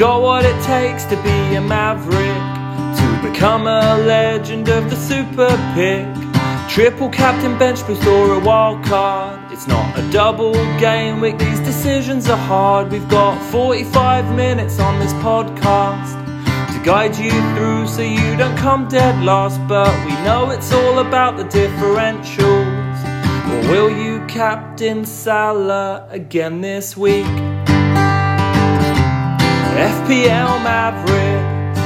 got what it takes to be a maverick, to become a legend of the super pick. Triple captain bench boost or a wild card. It's not a double game week, these decisions are hard. We've got 45 minutes on this podcast to guide you through so you don't come dead last. But we know it's all about the differentials. Or will you captain Salah again this week? FPL Mavericks,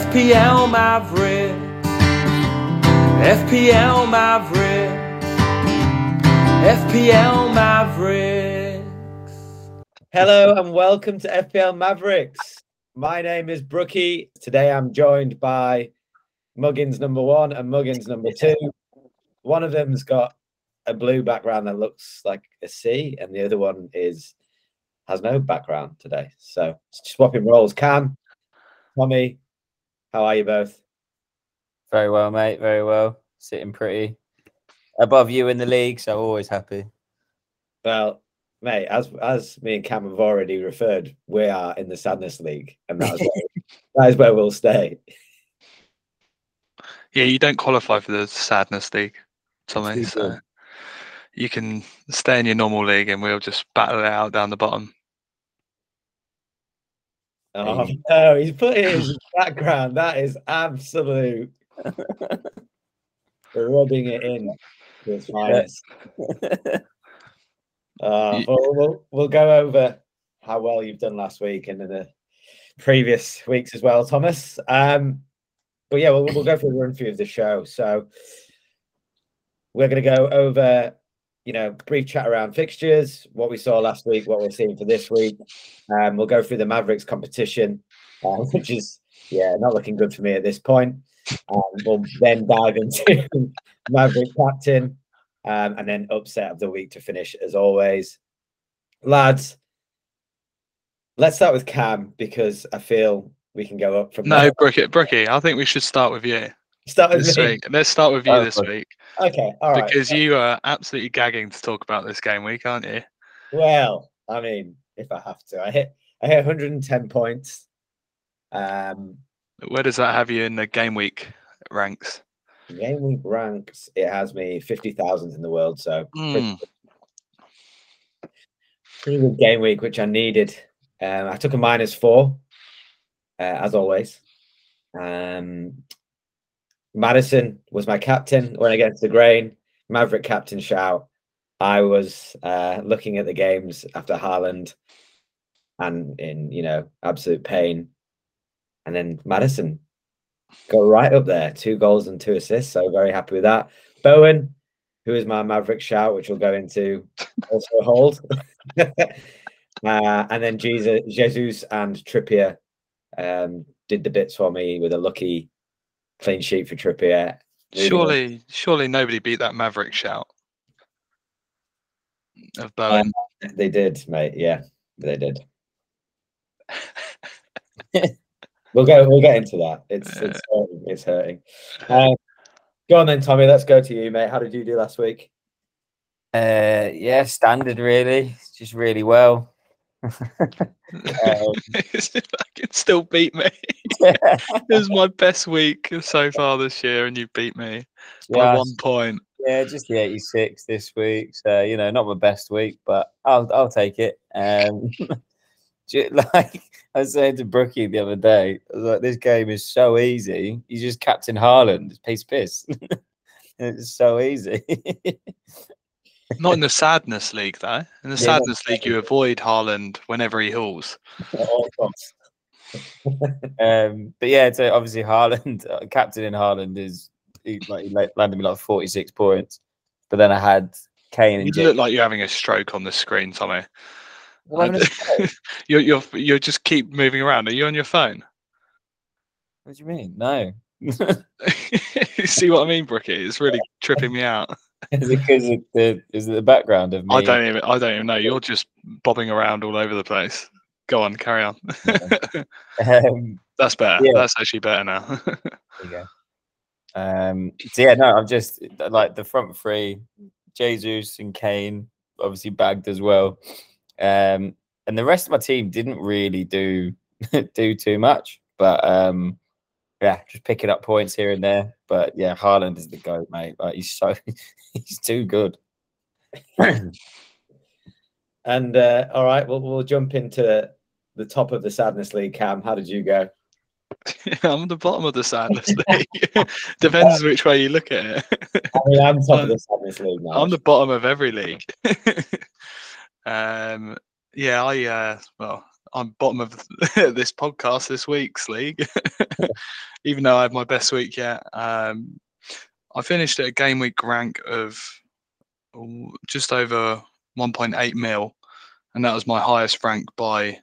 FPL Mavericks, FPL Mavericks, FPL Mavericks. Hello and welcome to FPL Mavericks. My name is Brookie. Today I'm joined by Muggins number one and Muggins number two. One of them's got a blue background that looks like a C, and the other one is has no background today. So swapping roles. Cam, Tommy, how are you both? Very well, mate. Very well. Sitting pretty above you in the league, so always happy. Well, mate, as as me and Cam have already referred, we are in the Sadness League, and that's where, that is where we'll stay. Yeah, you don't qualify for the Sadness League, Tommy. So you can stay in your normal league, and we'll just battle it out down the bottom. Oh no, he's put it in his background. That is absolute We're rubbing it in its finest. Uh, well, we'll we'll go over how well you've done last week and in the previous weeks as well, Thomas. Um, but yeah, we'll, we'll go through a run through of the show. So we're going to go over, you know, brief chat around fixtures, what we saw last week, what we're seeing for this week. Um, we'll go through the Mavericks competition, uh, which is yeah not looking good for me at this point. Um, we'll then dive into Maverick captain, um, and then upset of the week to finish as always. Lads, let's start with Cam because I feel we can go up from No. Brookie, Brookie, I think we should start with you Start with this me. week. Let's start with you Oh, this fuck. week Okay, all right. because you are absolutely gagging to talk about this game week, aren't you? Well, I mean, if I have to, I hit I hit 110 points. Um, Where does that have you in the game week ranks? game week ranks it has me 50,000 in the world, so pretty Hmm. pretty good game week, which I needed. Um, I took a minus four, uh, as always. Um, Maddison was my captain when against the grain. Maverick captain shout. I was uh, looking at the games after Haaland and in you know absolute pain, and then Maddison got right up there, two goals and two assists. So very happy with that. Bowen, who is my Maverick shout, which we'll go into, also hold. uh, and then Jesus, Jesus and Trippier um, did the bits for me with a lucky clean sheet for Trippier. Moving on. Surely, surely nobody beat that Maverick shout of Bowen. They did, mate. Yeah, they did. we'll go. We'll get into that. It's it's hurting. It's hurting. Um, go on then, Tommy. Let's go to you, mate. How did you do last week? Uh, yeah, standard really, just really well. um, can still beat me. it was my best week so far this year, and you beat me by one point. yeah, just the 86 this week. So you know, not my best week, but I'll I'll take it. Um, like I was saying to Brookie the other day, I was like, this game is so easy. You just captain Haaland, it's piece of piss. it's so easy. Not in the Sadness League, though. In the Yeah, Sadness League, you avoid Haaland whenever he hauls. At all costs. Um, but yeah, so obviously Haaland, uh, captain in Haaland is he, like he landed me like forty six points. But then I had Kane and You Jake. look like you're having a stroke on the screen, Tommy. Well, you're you're you just keep moving around. Are you on your phone? what do you mean? No, see what I mean, Brookie? It's really tripping me out. is it because the is it the background of me? I don't even I don't even know. You're just bobbing around all over the place. Go on, carry on. Um, That's better. Yeah. That's actually better now. there you go. Um, so yeah, no, I'm just like the front three, Jesus and Kane, obviously bagged as well. Um, and the rest of my team didn't really do do too much. But um, yeah, just picking up points here and there. But yeah, Haaland is the goat, mate. Like he's so he's too good. and uh, all right, well, we'll jump into the top of the sadness league. Cam, how did you go? I'm the bottom of the sadness league. Depends which way you look at it. I mean, I'm top of the sadness league now. I'm the bottom of every league. um, yeah, I uh, well, I'm bottom of this podcast this week's league, even though I had my best week yet. Um, I finished at a game week rank of just over 1.8 mil, and that was my highest rank by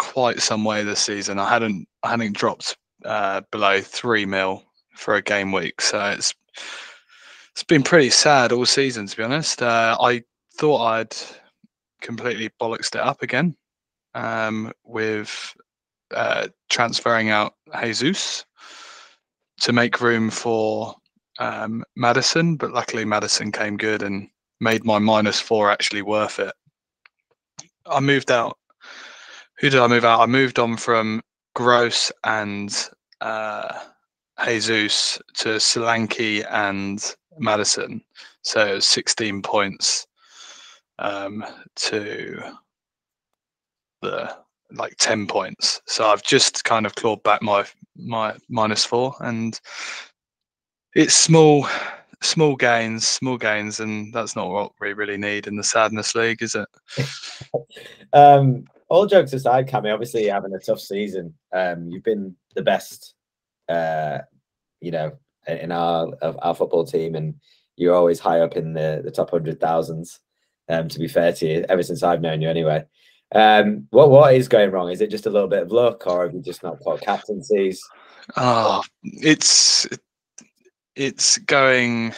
quite some way this season. I hadn't I hadn't dropped uh, below three mil for a game week, so it's it's been pretty sad all season to be honest. Uh, I thought I'd completely bollocksed it up again um, with uh, transferring out Jesus to make room for um, Maddison, but luckily Maddison came good and made my minus four actually worth it. I moved out. Who did I move out? I moved on from Gross and uh, Jesus to Solanke and Maddison. So 16 points um, to the like 10 points. So I've just kind of clawed back my my minus four and it's small small gains, small gains, and that's not what we really need in the sadness league, is it? um, all jokes aside, Cammy, obviously you're having a tough season. Um, you've been the best, uh, you know, in our our football team, and you're always high up in the the top hundred thousands. Um, to be fair to you, ever since I've known you, anyway. Um, what what is going wrong? Is it just a little bit of luck, or have you just not got captaincies? Oh, it's it's going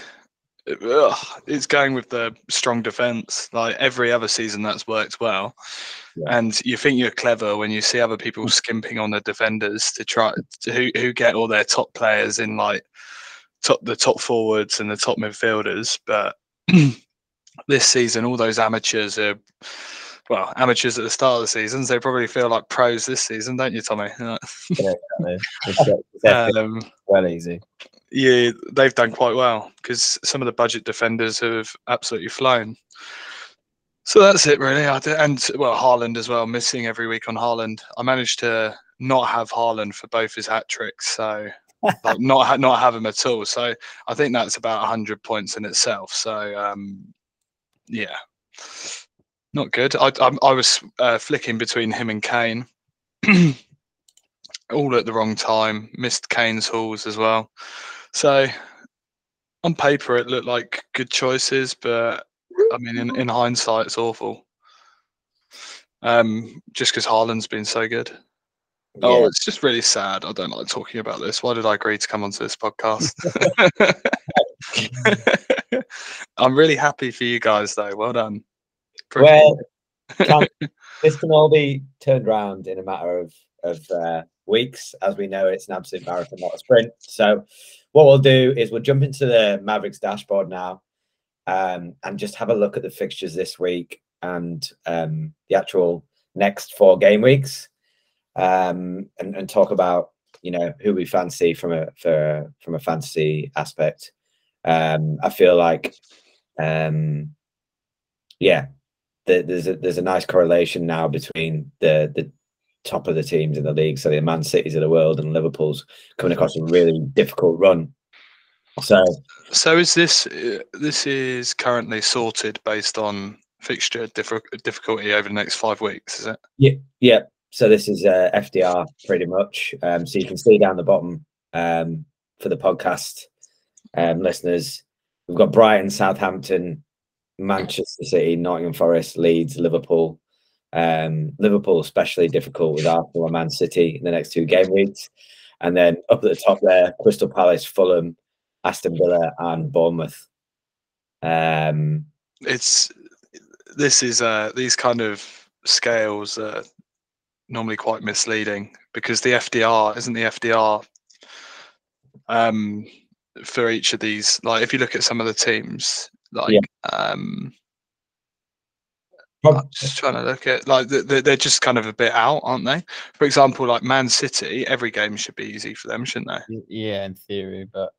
ugh, it's going with the strong defense like every other season that's worked well yeah. and you think you're clever when you see other people skimping on the defenders to try to, who, who get all their top players in like top the top forwards and the top midfielders but this season all those amateurs are well, amateurs at the start of the seasons, they probably feel like pros this season, don't you, Tommy? yeah, um, well easy. Yeah, they've done quite well because some of the budget defenders have absolutely flown. So that's it, really. And well, Haaland as well, missing every week on Haaland. I managed to not have Haaland for both his hat tricks, so like not not have him at all. So I think that's about hundred points in itself. So um, yeah, not good. I I, I was uh, flicking between him and Kane, all at the wrong time. Missed Kane's hauls as well. So on paper, it looked like good choices, but I mean, in, in hindsight, it's awful. Um, just because Haaland's been so good. Oh, yeah. Oh, it's just really sad. I don't like talking about this. Why did I agree to come onto this podcast? I'm really happy for you guys, though. Well done. Well, can, this can all be turned around in a matter of of uh, weeks. As we know, it's an absolute marathon, not a sprint. So, what we'll do is we'll jump into the Mavericks dashboard now um, and just have a look at the fixtures this week and um, the actual next four game weeks um, and, and talk about you know who we fancy from a for from a fantasy aspect. Um, I feel like um, yeah, the, there's a, there's a nice correlation now between the the top of the teams in the league. So the Man Cities of the world and Liverpool's coming across a really difficult run. So, so is this uh, this is currently sorted based on fixture difficulty over the next five weeks? Is it? Yeah, yeah. So this is uh, FDR pretty much. Um, so you can see down the bottom um, for the podcast um, listeners, we've got Brighton, Southampton, Manchester City, Nottingham Forest, Leeds, Liverpool, um, Liverpool especially difficult with Arsenal and Man City in the next two game weeks. And then up at the top there, Crystal Palace, Fulham, Aston Villa, and Bournemouth. Um, it's this is uh, these kind of scales are normally quite misleading because the FDR isn't the FDR um, for each of these. Like if you look at some of the teams, like yeah. um, I'm just trying to look at like th- th- they're just kind of a bit out, aren't they? For example, like Man City, every game should be easy for them, shouldn't they? Yeah, in theory, but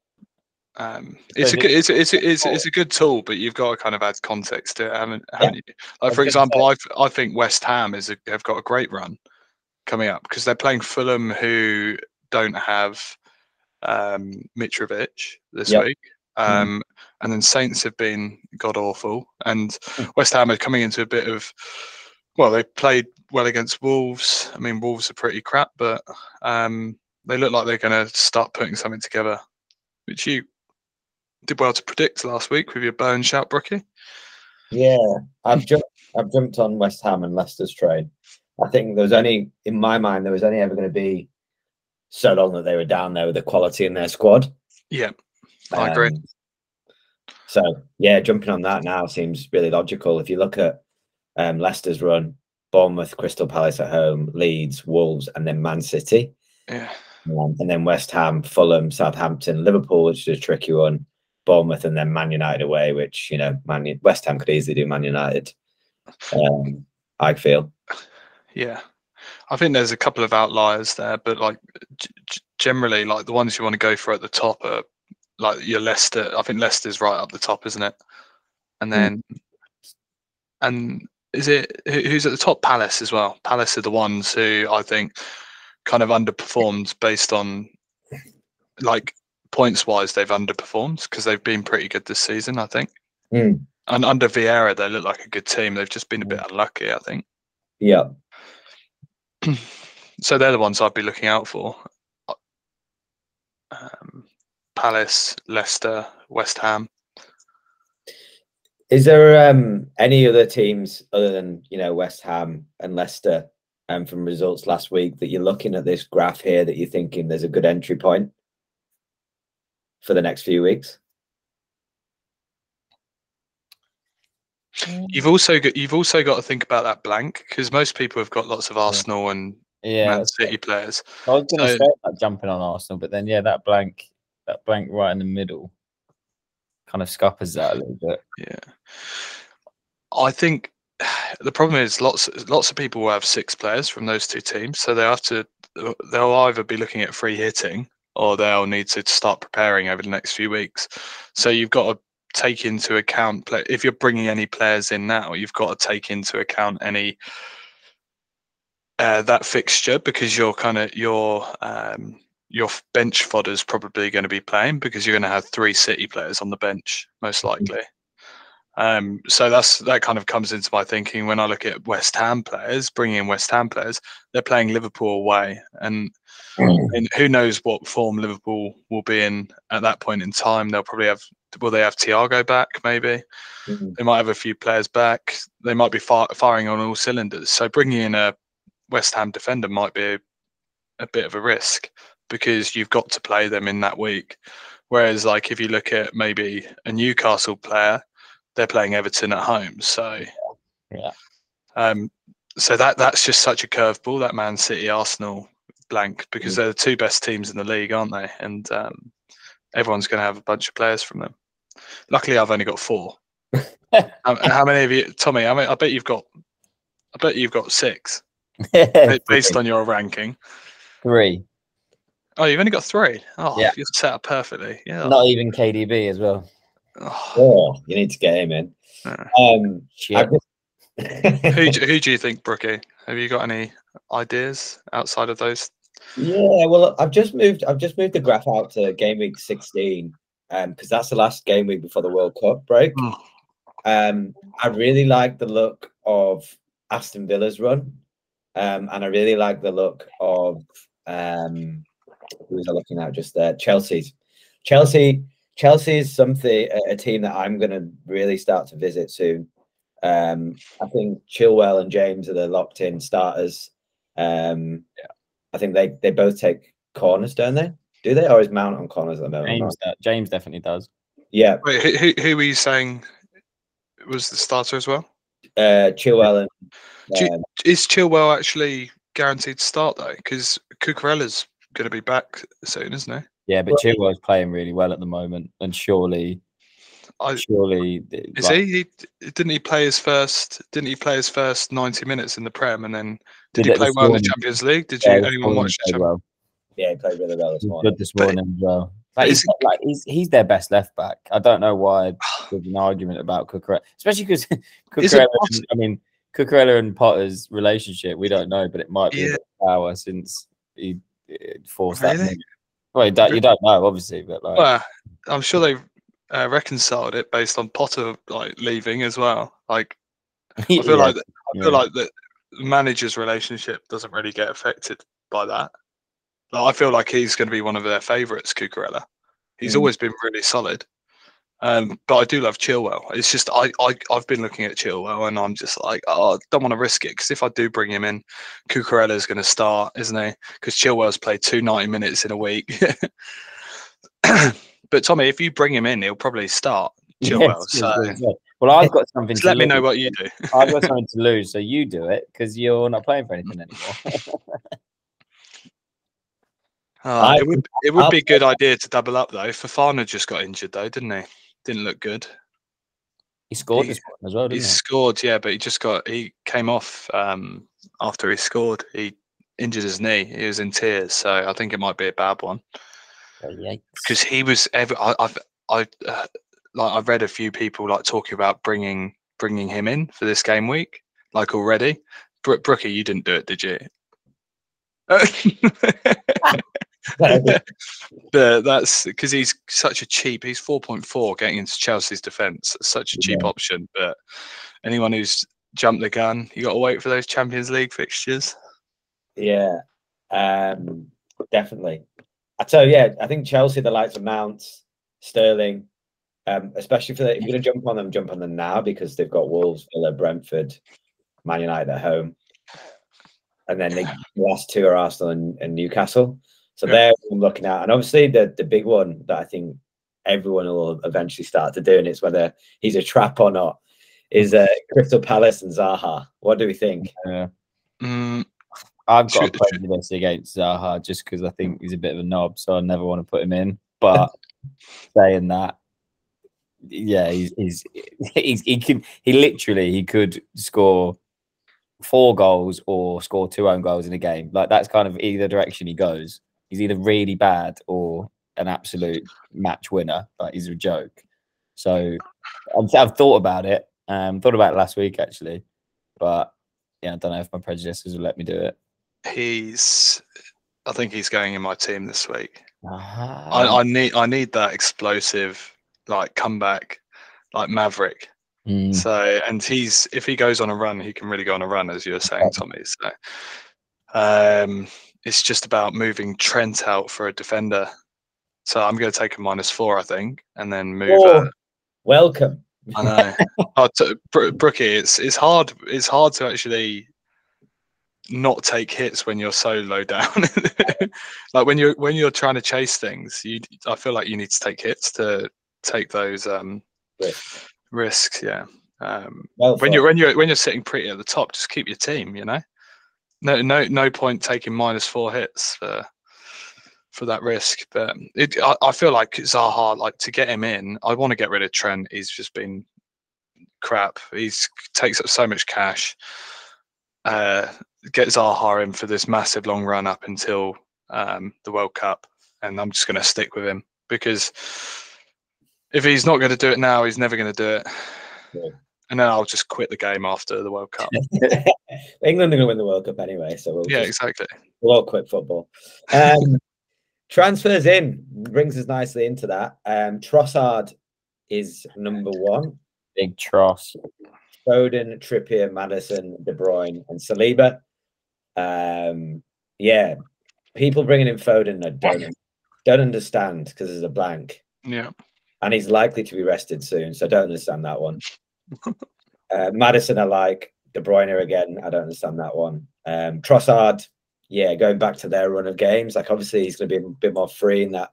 Um, it's a good, it's, it's, it's, a- it's a good tool, but you've got to kind of add context to it, haven't, haven't you? Like for example, I I think West Ham is a, have got a great run coming up because they're playing Fulham, who don't have um, Mitrovic this Yep. week. Mhm. Um, and then Saints have been god awful, and Mm. West Ham are coming into a bit of well, they played well against Wolves. I mean, Wolves are pretty crap, but um, they look like they're going to start putting something together, which you did well to predict last week with your burn shout, Brookie. Yeah, I've jumped. I've jumped on West Ham and Leicester's train. I think there was only, in my mind, there was only ever going to be so long that they were down there with the quality in their squad. Yeah, I agree. Um, So yeah, jumping on that now seems really logical. If you look at um, Leicester's run, Bournemouth, Crystal Palace at home, Leeds, Wolves, and then Man City, Yeah, um, and then West Ham, Fulham, Southampton, Liverpool, which is a tricky one, Bournemouth, and then Man United away, which you know, Man West Ham could easily do Man United. Um, I feel. yeah. I think there's a couple of outliers there, but like g- generally, like the ones you want to go for at the top are like your Leicester. I think Leicester's right up the top, isn't it? And then, and is it who's at the top? Palace as well. Palace are the ones who I think kind of underperformed based on like points wise. They've underperformed because they've been pretty good this season. I think. Mm. And under Vieira, they look like a good team. They've just been a bit unlucky, I think. Yeah. so they're the ones I'd be looking out for. Um, Palace, Leicester, West Ham. Is there um, any other teams other than you know West Ham and Leicester um, from results last week that you're looking at this graph here that you're thinking there's a good entry point for the next few weeks? You've also got you've also got to think about that blank because most people have got lots of Arsenal and yeah, Man that's- City players. I was going to So- say jumping on Arsenal, but then yeah, that blank, that blank right in the middle, kind of scuppers that a little bit. Yeah, I think the problem is lots lots of people will have six players from those two teams, so they have to they'll either be looking at free hitting or they'll need to start preparing over the next few weeks. So you've got to take into account if you're bringing any players in now, you've got to take into account any uh, that fixture because you're kind of your um, your bench fodder is probably going to be playing because you're going to have three City players on the bench most likely. Um, so that's that kind of comes into my thinking when I look at West Ham players, bringing in West Ham players. They're playing Liverpool away, and and who knows what form Liverpool will be in at that point in time. They'll probably have will they have Thiago back? Maybe Mhm. they might have a few players back. They might be fire, firing on all cylinders. So bringing in a West Ham defender might be a, a bit of a risk because you've got to play them in that week. Whereas, like if you look at maybe a Newcastle player, they're playing Everton at home. So Yeah. um, so that that's just such a curveball. That Man City Arsenal blank because Mm. they're the two best teams in the league, aren't they? And um, everyone's going to have a bunch of players from them. Luckily, I've only got four. how, how many of you, Tommy? How many, I bet you've got. I bet you've got six based on your ranking. three, Oh, you've only got three. Oh, Yeah. you're set up perfectly. Yeah. not even KDB as well. Oh, Oh, you need to get him in. Yeah. Um, Shit. Who, do, who do you think, Brookie? Have you got any ideas outside of those? Yeah, well, I've just moved. I've just moved the graph out to game week sixteen, um, because that's the last game week before the World Cup break. Mm. Um, I really like the look of Aston Villa's run, um, and I really like the look of um, who was I looking at just there? Chelsea's. Chelsea. Chelsea is something a, a team that I'm going to really start to visit soon. Um, I think Chilwell and James are the locked in starters. Um, I think they they both take corners, don't they? Do they, or is Mount on corners at the moment? James, do- James definitely does. Yeah, Wait, who, who, who were you saying was the starter as well? uh, Chilwell Do and um, Is Chilwell actually guaranteed to start though? Because Cucurella's going to be back soon, isn't he? Yeah, but Chilwell's playing really well at the moment, and surely I Surely, is he? he? Didn't he play his first? Didn't he play his first ninety minutes in the Prem, and then did Did he play this well in the. Champions League? Did you anyone watch the the Champions? well? Yeah, he played really well this He's morning. good this But- morning as well. Like, is he's, like, he's he's their best left back. I don't know why there's an argument about Cucurella, especially because Is Cucurella. and- I mean, Cucurella and Potter's relationship, we don't know, but it might be Yeah. a bit since he uh, forced that. Really? move. Well, you don't, you don't know, obviously, but like, Well, I'm sure they uh, reconciled it based on Potter like leaving as well. Like I feel yeah, like I yeah. feel like the manager's relationship doesn't really get affected by that. Like, I feel like he's going to be one of their favourites, Cucurella. He's Mm. always been really solid. Um, but I do love Chilwell. It's just I, I I've been looking at Chilwell and I'm just like, oh, I don't want to risk it because if I do bring him in, Cucurella is going to start, isn't he? Because Chilwell's played two 90 minutes in a week. but Tommy, if you bring him in, he'll probably start Chilwell. Yes, so yes, yes. well, I've got something. to let me know what you do. I've got something to lose, so you do it because you're not playing for anything anymore. Oh, I- it would it would I'll be a good idea to double up though. Fofana just got injured though, didn't he? Didn't look good. he scored He- this one as well, He didn't he? scored, yeah, but he just got he came off um, after he scored. He injured his knee. He was in tears, so I think it might be a bad one. yikes. because he was ever. I, I've I uh, like I've read a few people like talking about bringing bringing him in for this game week, like already. Bro- Brookie, you didn't do it, did you? but that's because he's such a cheap. He's four point four getting into Chelsea's defence. Such a cheap option. But anyone who's jumped the gun, you got to wait for those Champions League fixtures. Yeah, um, definitely. I tell you, yeah, I think Chelsea, the likes of Mount, Sterling, um, especially for the, if you're going to jump on them, jump on them now because they've got Wolves, Villa, Brentford, Man United at home, and then the last two are Arsenal and, and Newcastle. So Yeah. they're I'm looking at, and obviously the the big one that I think everyone will eventually start to do, and it's whether he's a trap or not, is uh, Crystal Palace and Zaha. What do we think? Yeah. Mm, I've got Should- a prejudice against Zaha just because I think he's a bit of a knob, so I never want to put him in. But saying that, yeah, he's, he's, he's he can he literally he could score four goals or score two own goals in a game. Like that's kind of either direction he goes. He's either really bad or an absolute match winner. Like he's a joke. So I've, I've thought about it. Um, thought about it last week actually, but yeah, I don't know if my prejudices will let me do it. he's. I think he's going in my team this week. Ah, I, I need I need that explosive like comeback, like Maverick. mm, So, and he's if he goes on a run, he can really go on a run, as you were saying, Tommy. So, um, it's just about moving Trent out for a defender. So I'm going to take a minus four, I think, and then move. Oh. Welcome. I know. oh, t- Bro- Brookie, it's it's hard. It's hard to actually not take hits when you're so low down. like when you're when you're trying to chase things, you I feel like you need to take hits to take those um Risk. risks. Yeah. Um, Well when thought. you're when you're when you're sitting pretty at the top, just keep your team. You know, no no no point taking minus four hits for for that risk. But it I, I feel like Zaha, like to get him in, I want to get rid of Trent. He's just been crap. He's takes up so much cash. Uh, get Zaha in for this massive long run up until um, the World Cup, and I'm just going to stick with him because if he's not going to do it now, he's never going to do it. Yeah. And then I'll just quit the game after the World Cup. England are going to win the World Cup anyway, so we'll, yeah, just, exactly. we'll all quit football. Um, transfers in brings us nicely into that. Um, Trossard is number one. big tross. Foden, Trippier, Maddison, De Bruyne, and Saliba. Um, yeah, people bringing in Foden I don't don't understand because there's a blank, Yeah. and he's likely to be rested soon, so I don't understand that one. Uh, Maddison, I like De Bruyne again. I don't understand that one. Um, Trossard, yeah, going back to their run of games, like obviously he's going to be a bit more free in that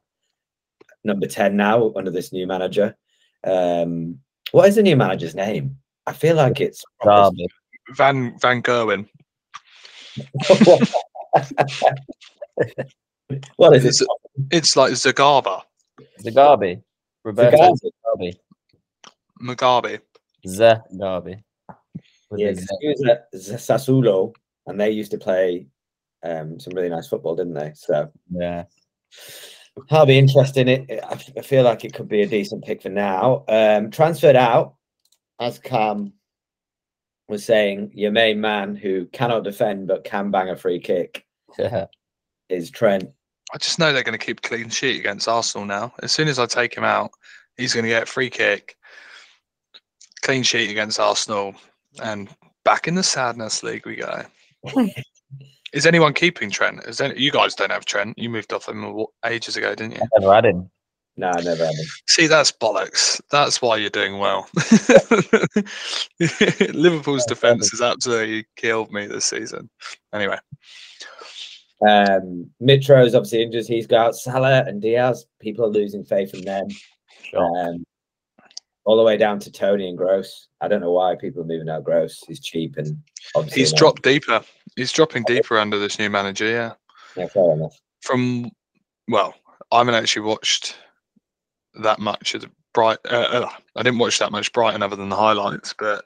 number ten now under this new manager. Um, what is the new manager's name? I feel like it's Derby. Van Van Gerwen. what is it? It's, it's like Zagaba. Zagabi. Roberto Zagabi. Zagabi. Mugabe. The Derby. Yeah, the 'cause Z. he was at Sassuolo, and they used to play um, some really nice football, didn't they? So yeah. that'll be interesting. It, I f- I feel like it could be a decent pick for now. Um, transferred out, as Cam was saying, your main man who cannot defend but can bang a free kick Yeah. is Trent. I just know they're going to keep clean sheet against Arsenal now. As soon as I take him out, he's going to get a free kick, clean sheet against Arsenal, and back in the sadness league we go. Is anyone keeping Trent? Is any, you guys don't have Trent? You moved off him ages ago, didn't you? I never had him. No, I never had him. See, that's bollocks. That's why you're doing well. Liverpool's defense has absolutely killed me this season. Anyway, Um, Mitro's obviously injured. He's got out. Salah and Diaz. People are losing faith in them. Sure. Um, all the way down to Toney and Gross. I don't know why people are moving out Gross. He's cheap and obviously he's dropped deeper. He's dropping deeper under this new manager. Yeah. Yeah, fair enough. from well, I haven't actually watched that much of the Bright. Uh, uh, I didn't watch that much Brighton other than the highlights, but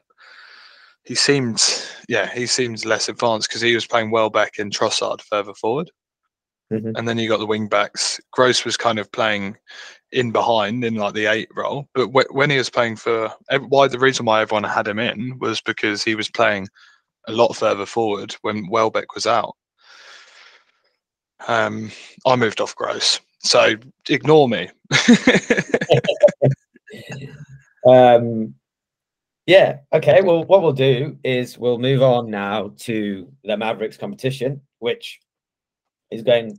he seemed, yeah, he seems less advanced because he was playing well back in Trossard further forward, Mhm. and then you got the wing backs. Gross was kind of playing in behind in like the eight role, but wh- when he was playing for, why the reason why everyone had him in was because he was playing a lot further forward when Welbeck was out. Um, I moved off Gross, so ignore me. Um, yeah. Okay. Well, what we'll do is we'll move on now to the Mavericks competition, which is going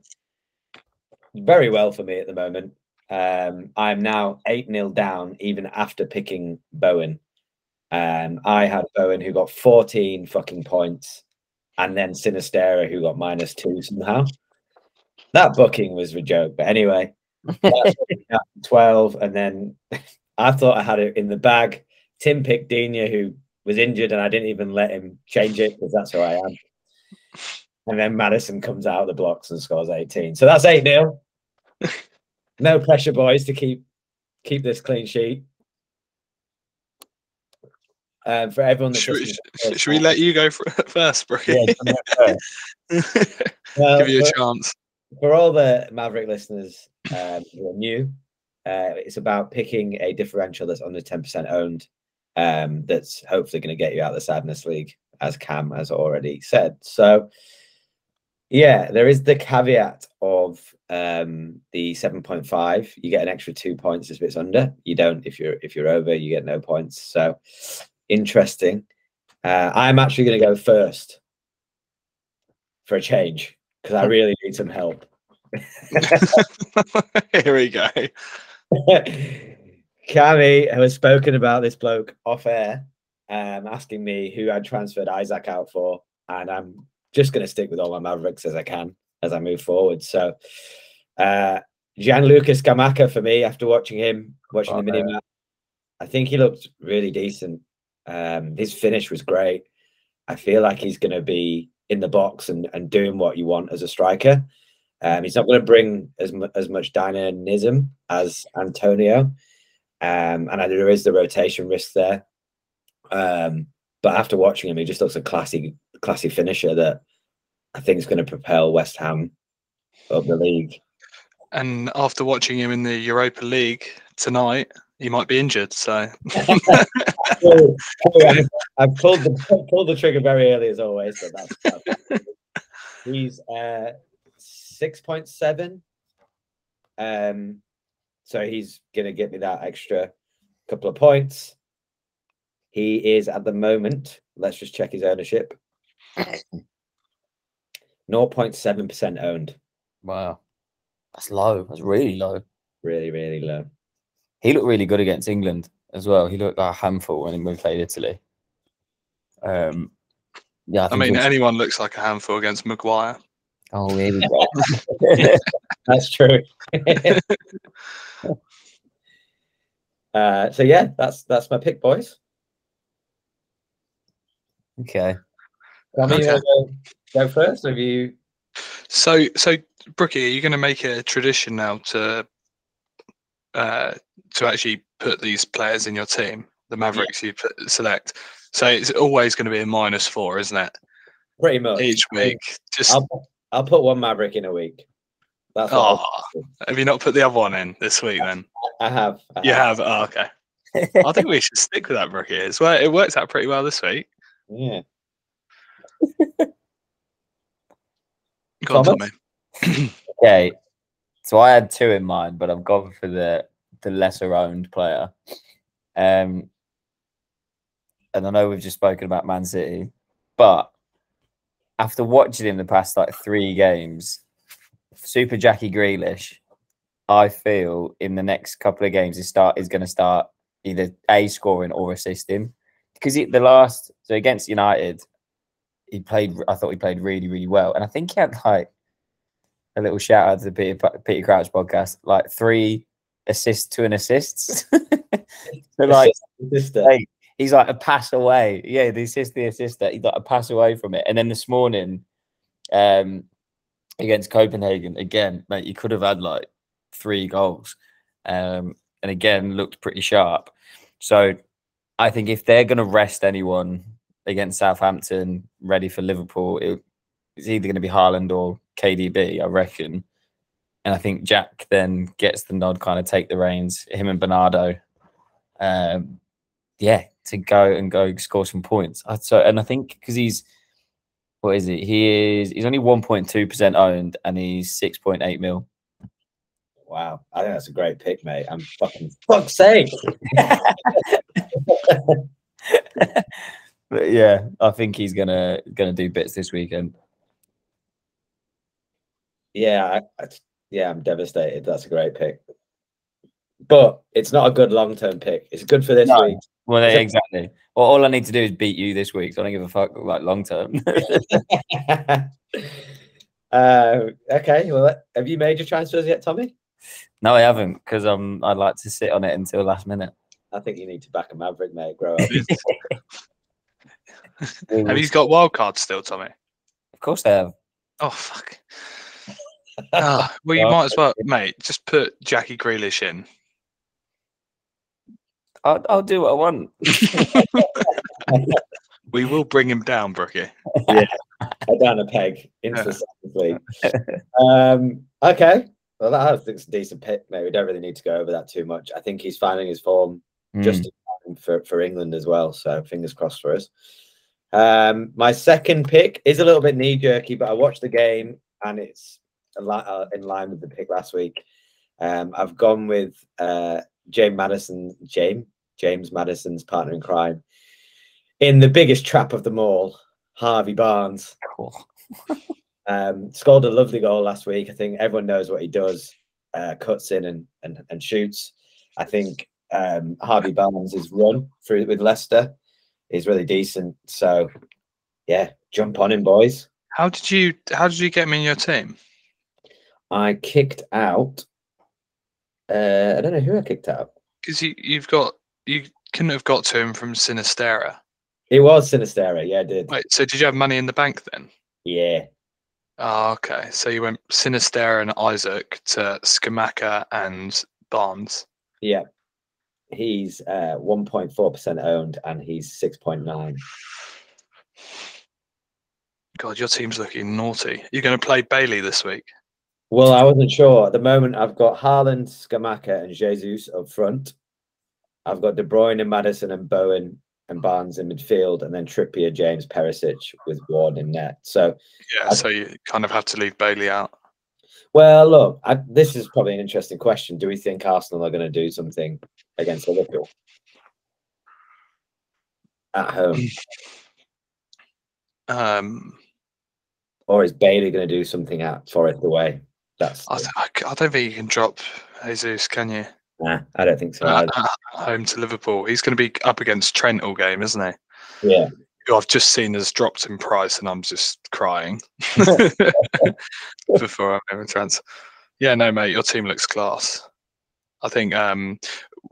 very well for me at the moment. Um, I'm now 8 0 down, even after picking Bowen. Um, I had Bowen who got 14 fucking points, and then Sinisterra who got minus two somehow. That booking was a joke. But anyway, that's 12. And then I thought I had it in the bag. Tim picked Dina, who was injured, and I didn't even let him change it because that's who I am. And then Maddison comes out of the blocks and scores 18. So that's 8 0. No pressure, boys, to keep keep this clean sheet. Um, for everyone that should, we, doesn't should we let you go for, first, Brookie? Yeah, first. well, Give you a for- chance. for all the Maverick listeners um, who are new, uh, it's about picking a differential that's under 10% owned. Um, that's hopefully going to get you out of the sadness league, as Cam has already said. So, yeah, there is the caveat of um, the 7.5. You get an extra two points if it's under. You don't if you're if you're over. You get no points. So, interesting. Uh, I'm actually going to go first for a change because I really need some help. Here we go. Cammy has spoken about this bloke off air, um, asking me who I transferred Isak out for, and I'm just going to stick with all my Mavericks as I can as I move forward. So, uh, Gianluca Scamacca for me after watching him, watching the mini map, I think he looked really decent. Um, his finish was great. I feel like he's going to be in the box and, and doing what you want as a striker. Um, he's not going to bring as mu- as much dynamism as Antonio, um, and I- there is the rotation risk there. Um, but after watching him, he just looks a classy, classy finisher that I think is going to propel West Ham up the league. And after watching him in the Europa League tonight, he might be injured. So Oh, oh, I, I pulled the pulled the trigger very early as always, but that's, that's he's uh six point seven. Um, so he's gonna get me that extra couple of points. He is at the moment. Let's just check his ownership. 0.7% owned. Wow. That's low. That's really low. Really, really low. He looked really good against England as well. He looked like a handful when we played Italy. Um, yeah, I, I mean, he'll- anyone looks like a handful against Maguire. oh, here we go. That's true. uh, so yeah, that's that's my pick, boys. okay. I mean, Okay. wanna go, go first. Have you? So, so Brookie, are you going to make it a tradition now to uh, to actually put these players in your team the Mavericks you put, select. So it's always going to be a minus four, isn't it? Pretty much Each I think week. Just I'll I'll put one Maverick in a week. That's what oh, have you not put the other one in this week then? I have. I You have. Oh, okay. I think we should stick with that rookie. It's well, it worked out pretty well this week. Yeah. Go on, Tommy. Okay, so I had two in mind, but I've gone for the the lesser owned player. Um, and I know we've just spoken about Man City, but after watching him the past like three games, Super Jackie Grealish, I feel in the next couple of games he start is going to start either a scoring or assisting because he, the last so against United, he played. I thought he played really really well, and I think he had like a little shout out to the Peter, Peter Crouch podcast, like three assists to an assists. so like Sister. Hey, he's like a pass away. Yeah, the assist, the assist that he's like a pass away from it. And then this morning, um, against Copenhagen, again, mate, you could have had like three goals. Um, and again, looked pretty sharp. So I think if they're going to rest anyone against Southampton, ready for Liverpool, it, it's either going to be Haaland or KDB, I reckon. And I think Jack then gets the nod, kind of take the reins, him and Bernardo. Um, yeah, to go and go score some points. I, so, and I think because he's, what is it? He is, he's only 1.2% owned and he's 6.8 mil. Wow, I think that's a great pick, mate. I'm fucking fuck's sake. But yeah, I think he's gonna gonna do bits this weekend. Yeah, I, I, yeah, I'm devastated. That's a great pick, but it's not a good long term pick. It's good for this No. week. Well, Is it- exactly. Well, all I need to do is beat you this week, so I don't give a fuck like long term. uh, okay, well, have you made your transfers yet, Tommy? no, I haven't because um I'd like to sit on it until last minute. I think you need to back a Maverick, mate. Grow up. Have you got wild cards still, Tommy? Of course, I have. Oh fuck. Ah, well, you might as well, mate. Just put Jackie Grealish in. I'll, I'll do what I want. We will bring him down, Brookie. I down a peg into the second league. Um, okay. Well, that I think it's a decent pick, mate. We don't really need to go over that too much. I think he's finding his form just Mm. in time for, for England as well. So fingers crossed for us. Um, my second pick is a little bit knee jerky, but I watched the game and it's uh, in line with the pick last week. Um, I've gone with uh, James Maddison, James James Maddison's partner in crime in the biggest trap of them all, Harvey Barnes. Cool. Um, scored a lovely goal last week. I think everyone knows what he does. Uh, cuts in and, and and shoots. I think um, Harvey Barnes' run through with Leicester is really decent. So yeah, jump on him, boys. How did you? How did you get him in your team? I kicked out. Uh, I don't know who I kicked out. Because you, you've got you couldn't have got to him from Sinisterra. It was Sinisterra. Yeah, I did. Wait, so did you have money in the bank then? Yeah, Oh, okay. So you went Sinisterra and Isak to Scamacca and Barnes. yeah. He's uh, 1.4% owned and he's 6.9. God, your team's looking naughty. You're going to play Bailey this week. Well, I wasn't sure. At the moment, I've got Haaland, Scamacca, and Jesus up front. I've got De Bruyne and Maddison and Bowen and Barnes in midfield, and then Trippier, James, Perisic with Ward in net. So, Yeah, I- so you kind of have to leave Bailey out. well, look, I, this is probably an interesting question. Do we think Arsenal are going to do something against Liverpool at home, Um, or is Bailey going to do something at Forest away? That's I, I don't think you can drop Jesus, can you? nah, I don't think so. Either. at home to Liverpool. He's going to be up against Trent all game, isn't he? yeah, Who I've just seen has dropped in price, and I'm just crying before I'm ever trans. Yeah, no, mate, your team looks class. I think. Um,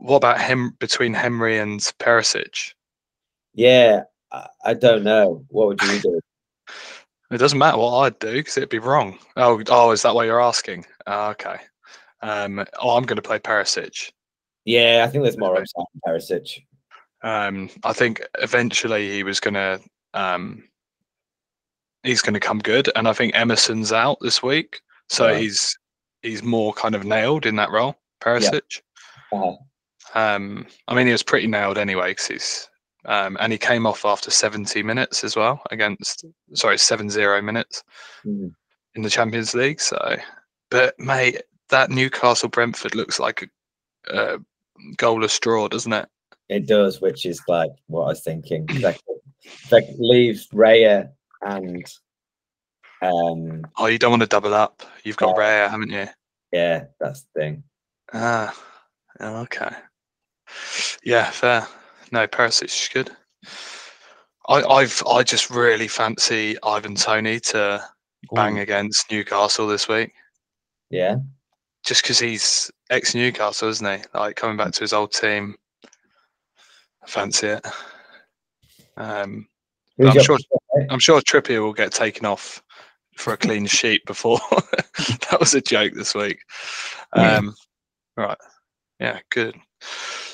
what about him between Henry and Perisic? yeah. I, I don't know. What would you do? It doesn't matter what I'd do because it'd be wrong. Oh, oh, is that what you're asking? Ah, okay. Um, oh, I'm going to play Perisic. Yeah, I think there's more upside in Perisic. Um, I think eventually he was going to um, he's going to come good, and I think Emerson's out this week, so Right. he's he's more kind of nailed in that role. Perisic. Uh-huh. Um, I mean, he was pretty nailed anyway because he's um, and he came off after 70 minutes as well against sorry 7-0 minutes Mm. in the Champions League. So, but mate, that Newcastle Brentford looks like a, a goalless draw, doesn't it? It does, which is like what I was thinking. Like leaves Raya and um Oh, you don't want to double up. You've got. Raya, haven't you? yeah, that's the thing. Ah, oh, okay. Yeah, fair. No, Perisic is good. I, I've I just really fancy Ivan Toney to bang Ooh. against Newcastle this week, Yeah. just because he's ex Newcastle, isn't he? Like coming back to his old team. I fancy it. Um, I'm sure I'm sure Trippier will get taken off for a clean sheet before. that was a joke this week. Yeah. Um, right. Yeah, good.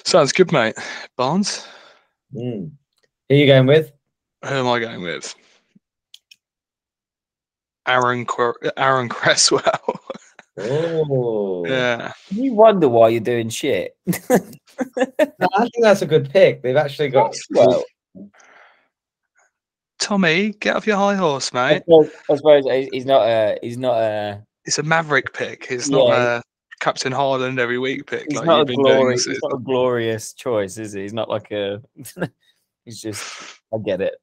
Sounds good, mate. Barnes, Mm. Who are you going with? who am I going with? Aaron Cre- Aaron Cresswell. Oh, yeah. You wonder why you're doing shit. No, I think that's a good pick. They've actually got well, Tommy, get off your high horse, I mate. suppose, I suppose he's- he's not a he's not a It's a maverick pick. It's not a Captain Haaland every week pick he's like not a you've been doing. glorious he's not a glorious choice, is he? He's not like a he's just I get it.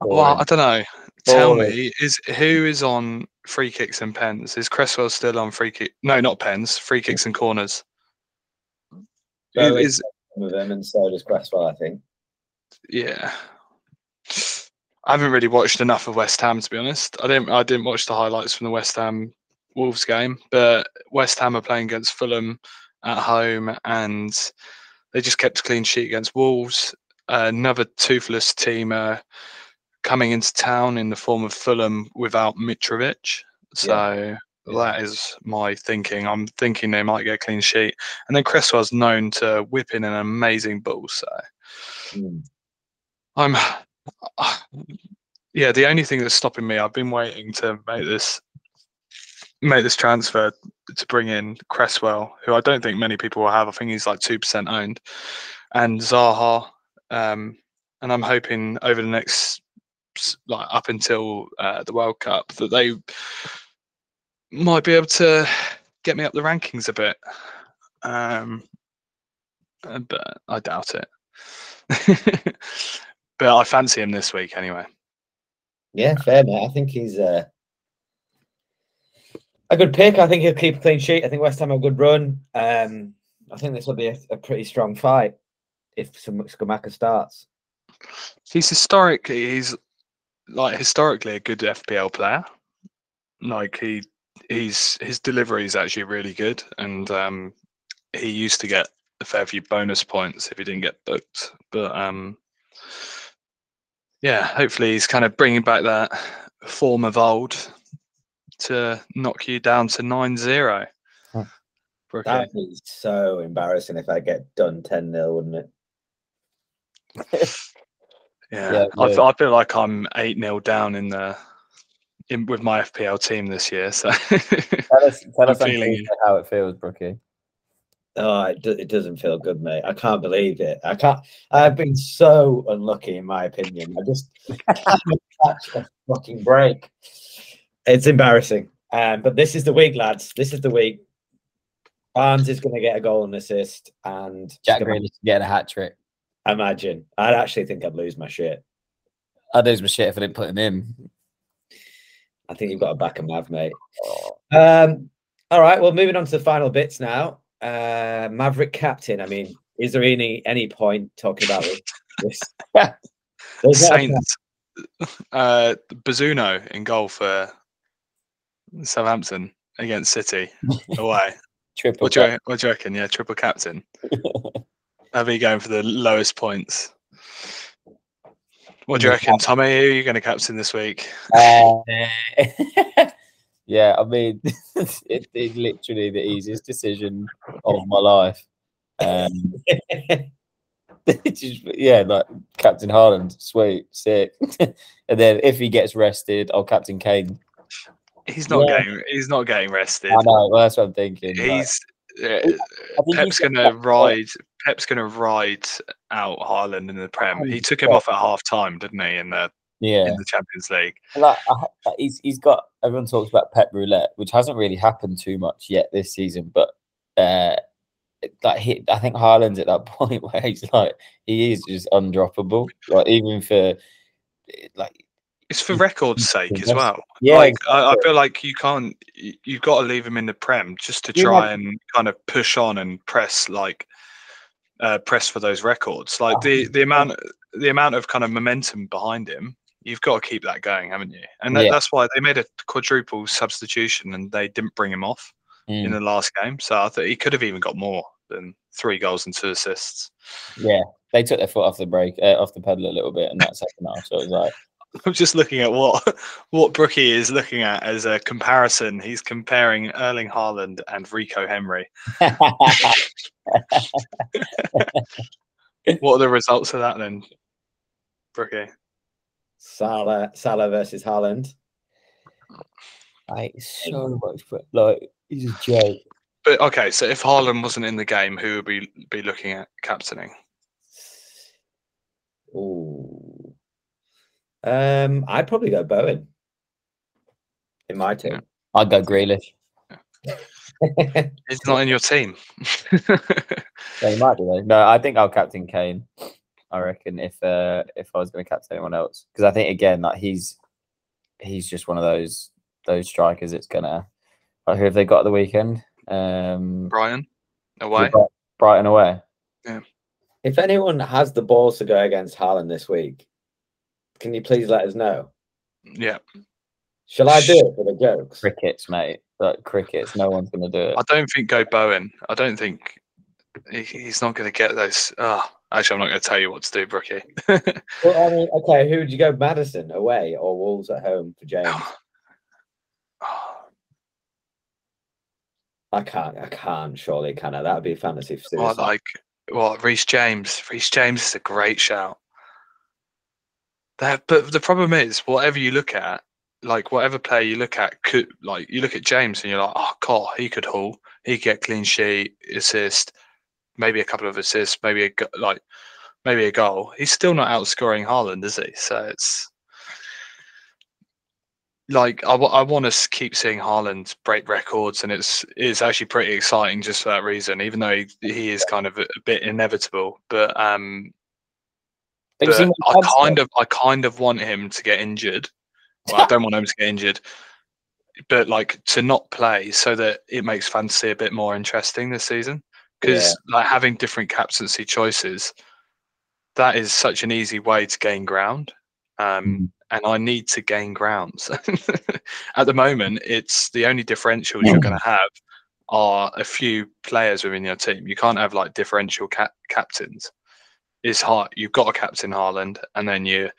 Well, I don't know. Tell Boring. me, is who is on free kicks and pens? Is Cresswell still on free kick? No, not pens. Free kicks and corners. Who is some of them, and so does Cresswell, I think. yeah. I haven't really watched enough of West Ham to be honest. I didn't. I didn't watch the highlights from the West Ham Wolves game, but West Ham are playing against Fulham at home, and they just kept a clean sheet against Wolves. another toothless team uh, coming into town in the form of Fulham without Mitrovic. So that is my thinking. I'm thinking they might get a clean sheet, and then Cresswell's known to whip in an amazing ball. So Mm. I'm, yeah. The only thing that's stopping me, I've been waiting to make this make this transfer to bring in Cresswell, who I don't think many people will have. I think he's like two percent owned, and Zaha. Um, and I'm hoping over the next like up until uh, the World Cup that they might be able to get me up the rankings a bit. Um, uh, but I doubt it. but I fancy him this week anyway. Yeah, fair mate. I think he's uh, a good pick. I think he'll keep a clean sheet. I think West Ham have a good run. Um, I think this will be a, a pretty strong fight if Scamacca starts. He's historically He's like historically a good FPL player. Like he, he's his delivery is actually really good, and um, he used to get a fair few bonus points if he didn't get booked. But um, yeah, hopefully he's kind of bringing back that form of old to knock you down to 9-0. Huh. Brookie. That'd be so embarrassing if I get done 10 0, wouldn't it? Yeah, Yeah, I, yeah. f- I feel like I'm eight 0 down in the in with my FPL team this year. So Tell us, tell us feeling how it feels, Brookie. Oh, it, do- it doesn't feel good, mate. I can't believe it. I can't. I've been so unlucky, in my opinion. I just can't catch a fucking break. It's embarrassing. Um, but this is the week, lads. This is the week. Barnes is going to get a goal and assist, and Jack Scamacca- Grealish getting a hat trick. Imagine. I'd actually think I'd lose my shit. I'd lose my shit if I didn't put him in. I think you've got a back of Mav, mate. Um, all right. Well, moving on to the final bits now. Uh, Maverick captain. I mean, is there any any point talking about this? this? There's not a Saints, uh, Bazunu in goal for Southampton against City away. Triple. What do, you, what do you reckon? Yeah, triple captain. Have you going for the lowest points? What do you reckon, Tommy? Who are you going to captain this week? Uh, yeah, I mean, it, it's literally the easiest decision of my life. Um, Just- yeah, like Captain Haaland, sweet, sick. and then if he gets rested, oh, Captain Kane. He's not Yeah. getting. He's not getting rested. I know. Well, that's what I'm thinking. He's. Uh, Pep's gonna that- ride. Pep's gonna ride out Haaland in the Prem. He took him off at half time, didn't he? In the yeah, in the Champions League. like I, he's he's got. Everyone talks about Pep Roulette, which hasn't really happened too much yet this season, but uh, like he, I think Haaland's at that point where he's like he is just undroppable. Like even for like It's for record's sake as well. yeah, like I, I feel like you can't. you- You've got to leave him in the Prem just to Yeah. try and kind of push on and press like uh, press for those records. Like the the amount the amount of kind of momentum behind him. You've got to keep that going, haven't you? And that, Yeah. that's why they made a quadruple substitution and they didn't bring him off in Mm, the last game. So I thought he could have even got more than three goals and two assists. yeah. They took their foot off the brake, uh, off the pedal a little bit in that second half. So it was like, I'm just looking at what what Brookie is looking at as a comparison. He's comparing Erling Haaland and Rico Henry. What are the results of that then, Brookie? Salah, Salah versus Haaland. like so much, but like he's a joke. But okay, so if Haaland wasn't in the game, who would we be looking at captaining? Ooh. Um, I'd probably go Bowen in my team. I'd go Grealish. He's not in your team. Yeah, he might be though. No, I think I'll captain Kane. I reckon if uh if I was going to captain anyone else, because I think again that he's he's just one of those those strikers. It's gonna. Like, who have they got at the weekend? Um, Brian, away. got Brighton away. Yeah. If anyone has the balls to go against Haaland this week, can you please let us know? Yeah, Shall I do it for the jokes? Crickets, mate. Like crickets, no one's going to do it. I don't think go Bowen. I don't think he, he's not going to get those. Oh, actually, I'm not going to tell you what to do, Brookie. Well, I mean, okay, who would you go? Maddison away or Wolves at home for James? Oh. I can't. I can't. Surely, can I? That would be fantasy for Well, like what Reece James. Reece James is a great shout. That, but the problem is, whatever you look at, like whatever player you look at, could like you look at James and you're like, oh god, he could haul, he could get clean sheet, assist, maybe a couple of assists, maybe a go- like maybe a goal. He's still not outscoring Haaland, is he? So it's like I, want to keep seeing Haaland break records, and it's it's actually pretty exciting just for that reason. Even though he, he is kind of a, a bit inevitable, but um, but I kind of I kind of want him to get injured. Well, I don't want him to get injured, but like to not play so that it makes fantasy a bit more interesting this season. Because like having different captaincy choices, that is such an easy way to gain ground. Um, Mhm. and I need to gain grounds. At the moment, it's the only differentials you're going to have are a few players within your team. You can't have like differential cap- captains. It's hard. You've got a captain Haaland, and then you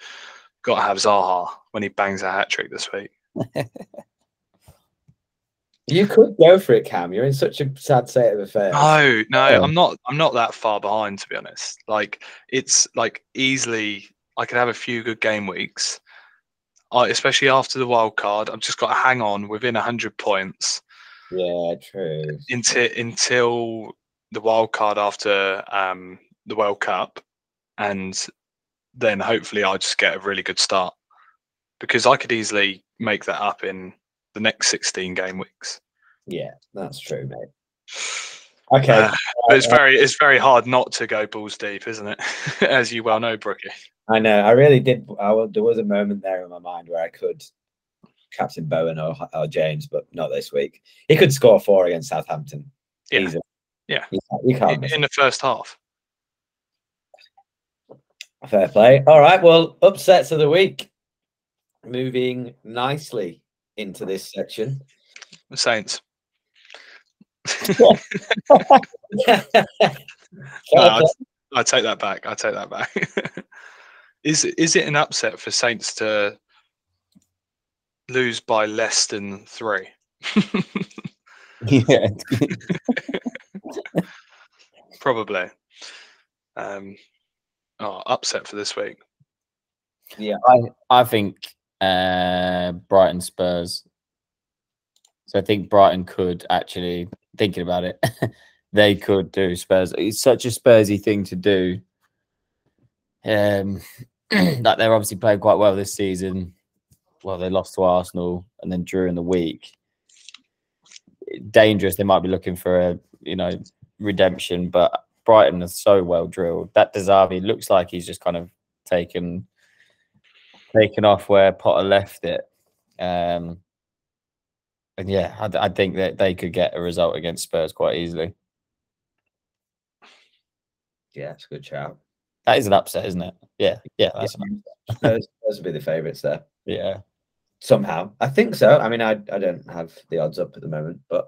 got to have Zaha when he bangs a hat trick this week. You could go for it, Cam. You're in such a sad state of affairs. No, no, Yeah. I'm not. I'm not that far behind, to be honest. Like it's like easily, I could have a few good game weeks, uh, especially after the wild card. I've just got to hang on within hundred points Yeah, true. until until the wild card after um, the World Cup, and then hopefully I'll just get a really good start because I could easily make that up in the next 16 game weeks. Yeah, that's true, mate. Okay. Uh, it's very it's very hard not to go balls deep, isn't it? As you well know, Brookie. I know. I really did. I, there was a moment there in my mind where I could captain Bowen or, or James, but not this week. He could score four against Southampton. Yeah. Easily. Yeah. You can't, you can't In, in the first half. Fair play. All right. Well, upsets of the week. Moving nicely into this section. The Saints. No, I. I take that back. I take that back. is is it an upset for Saints to lose by less than three? yeah. Probably. Um, Oh, upset for this week. Yeah, I I think uh, Brighton Spurs. So I think Brighton could actually thinking about it, they could do Spurs. It's such a Spursy thing to do. Um, that they're obviously playing quite well this season. Well, they lost to Arsenal and then drew in the week. Dangerous. They might be looking for a you know redemption, but Brighton is so well drilled. That De Zerbi looks like he's just kind of taken taken off where Potter left it. Um, and yeah, I, I think that they could get a result against Spurs quite easily. Yeah, it's a good shout. That is an upset, isn't it? Yeah, yeah, that's Yeah. Those, those would be the favourites there. yeah. Somehow. I think so. I mean, I, I don't have the odds up at the moment, but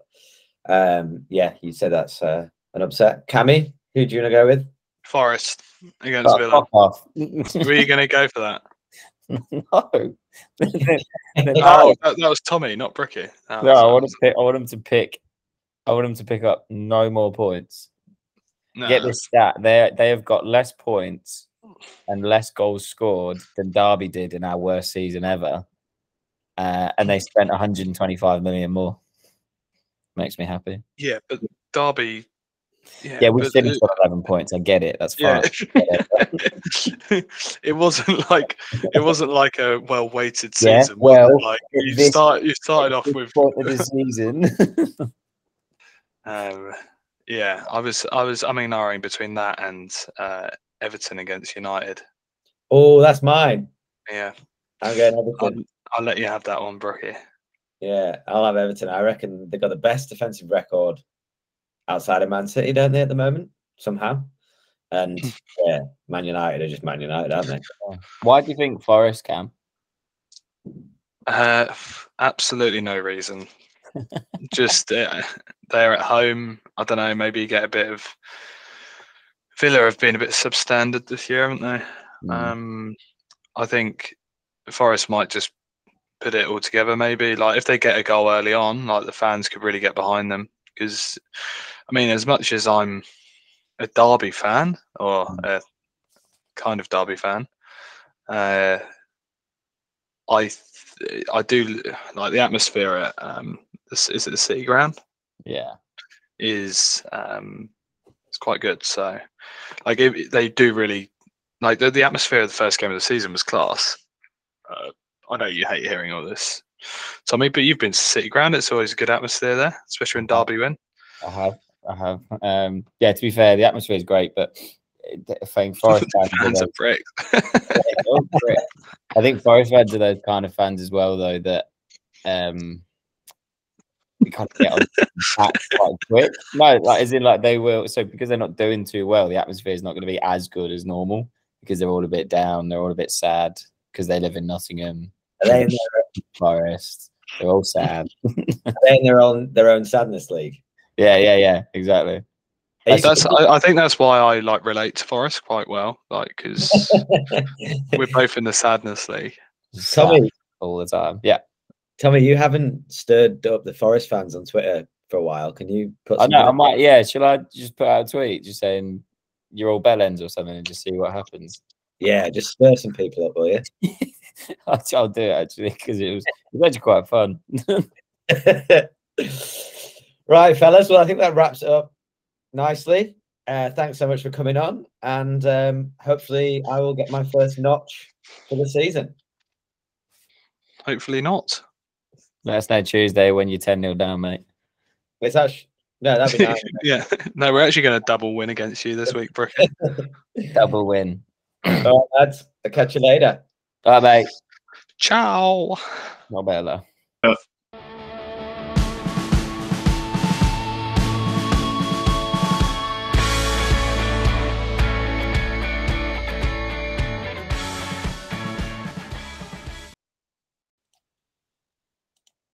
um, yeah, you said that's uh, an upset. Cammy, who do you want to go with? Forest against Fuck Villa. Were you going to go for that? no. Oh, that, that was Tommy, not Bricky. That No, I want to pick. I want him to pick. I want him to pick up no more points. Get nah. this stat: they they have got less points and less goals scored than Derby did in our worst season ever, uh, and they spent 125 million more. Makes me happy. Yeah, but Derby. Yeah, Yeah, we but, finished on 11 points. I get it. That's Yeah, fine. it wasn't like it wasn't like a well weighted season. was it? well, like you this- start you started off with point of the season. um, yeah. I was I was I mean narrowing between that and uh, Everton against United. Oh, that's mine. Yeah, I'm going I'll, Everton. I'll let you have that one, Brookie. Yeah, I'll have Everton. I reckon they've got the best defensive record outside of Man City, don't they, at the moment, somehow? And yeah, Man United are just Man United, aren't they? Why do you think Forest can? Uh, f- absolutely no reason. Just uh, they're at home. I don't know. Maybe you get a bit of Villa have been a bit substandard this year, haven't they? Mm. Um, I think Forest might just put it all together. Maybe like if they get a goal early on, like the fans could really get behind them. Because I mean, as much as I'm a Derby fan or Mm. a kind of Derby fan, uh, I th- I do like the atmosphere at um, this is it the City Ground yeah. is um it's quite good. So like it, they do really like the, the atmosphere of the first game of the season was class. Uh, I know you hate hearing all this, Tommy, but you've been to City Ground. It's always a good atmosphere there, especially when Derby win. I have. I have. Um, yeah, to be fair, the atmosphere is great, but I think Forest fans, are Fans those, are bricks. I think Forest fans are those kind of fans as well, though, that um, we kind of get on back quite quick. No, like as in like they will. So because they're not doing too well, the atmosphere is not going to be as good as normal because they're all a bit down. They're all a bit sad because they live in Nottingham, Are they in their, Forest. They're all sad. are they in their own their own sadness league? Yeah, yeah, yeah. Exactly. That's I, I think that's why I like relate to Forest quite well, like because we're both in the sadness league. Sad Tommy, all the time. Yeah. Tommy, you haven't stirred up the Forest fans on Twitter for a while. Can you put? I know. I might. Yeah. Shall I just put out a tweet just saying you're all bellends or something and just see what happens? Yeah, just stir some people up, will you? I'll, I'll do it actually because it was, it was actually quite fun. right, fellas. Well, I think that wraps it up nicely. Uh, thanks so much for coming on, and um, hopefully, I will get my first notch for the season. Hopefully not. Let us know Tuesday when you're 10 0 down, mate. It's actually no, that'd be nice. yeah, no, we're actually going to double win against you this week, Brookie. Double win. All right, lads. I'll catch you later. Bye, mate. Ciao. Not better though.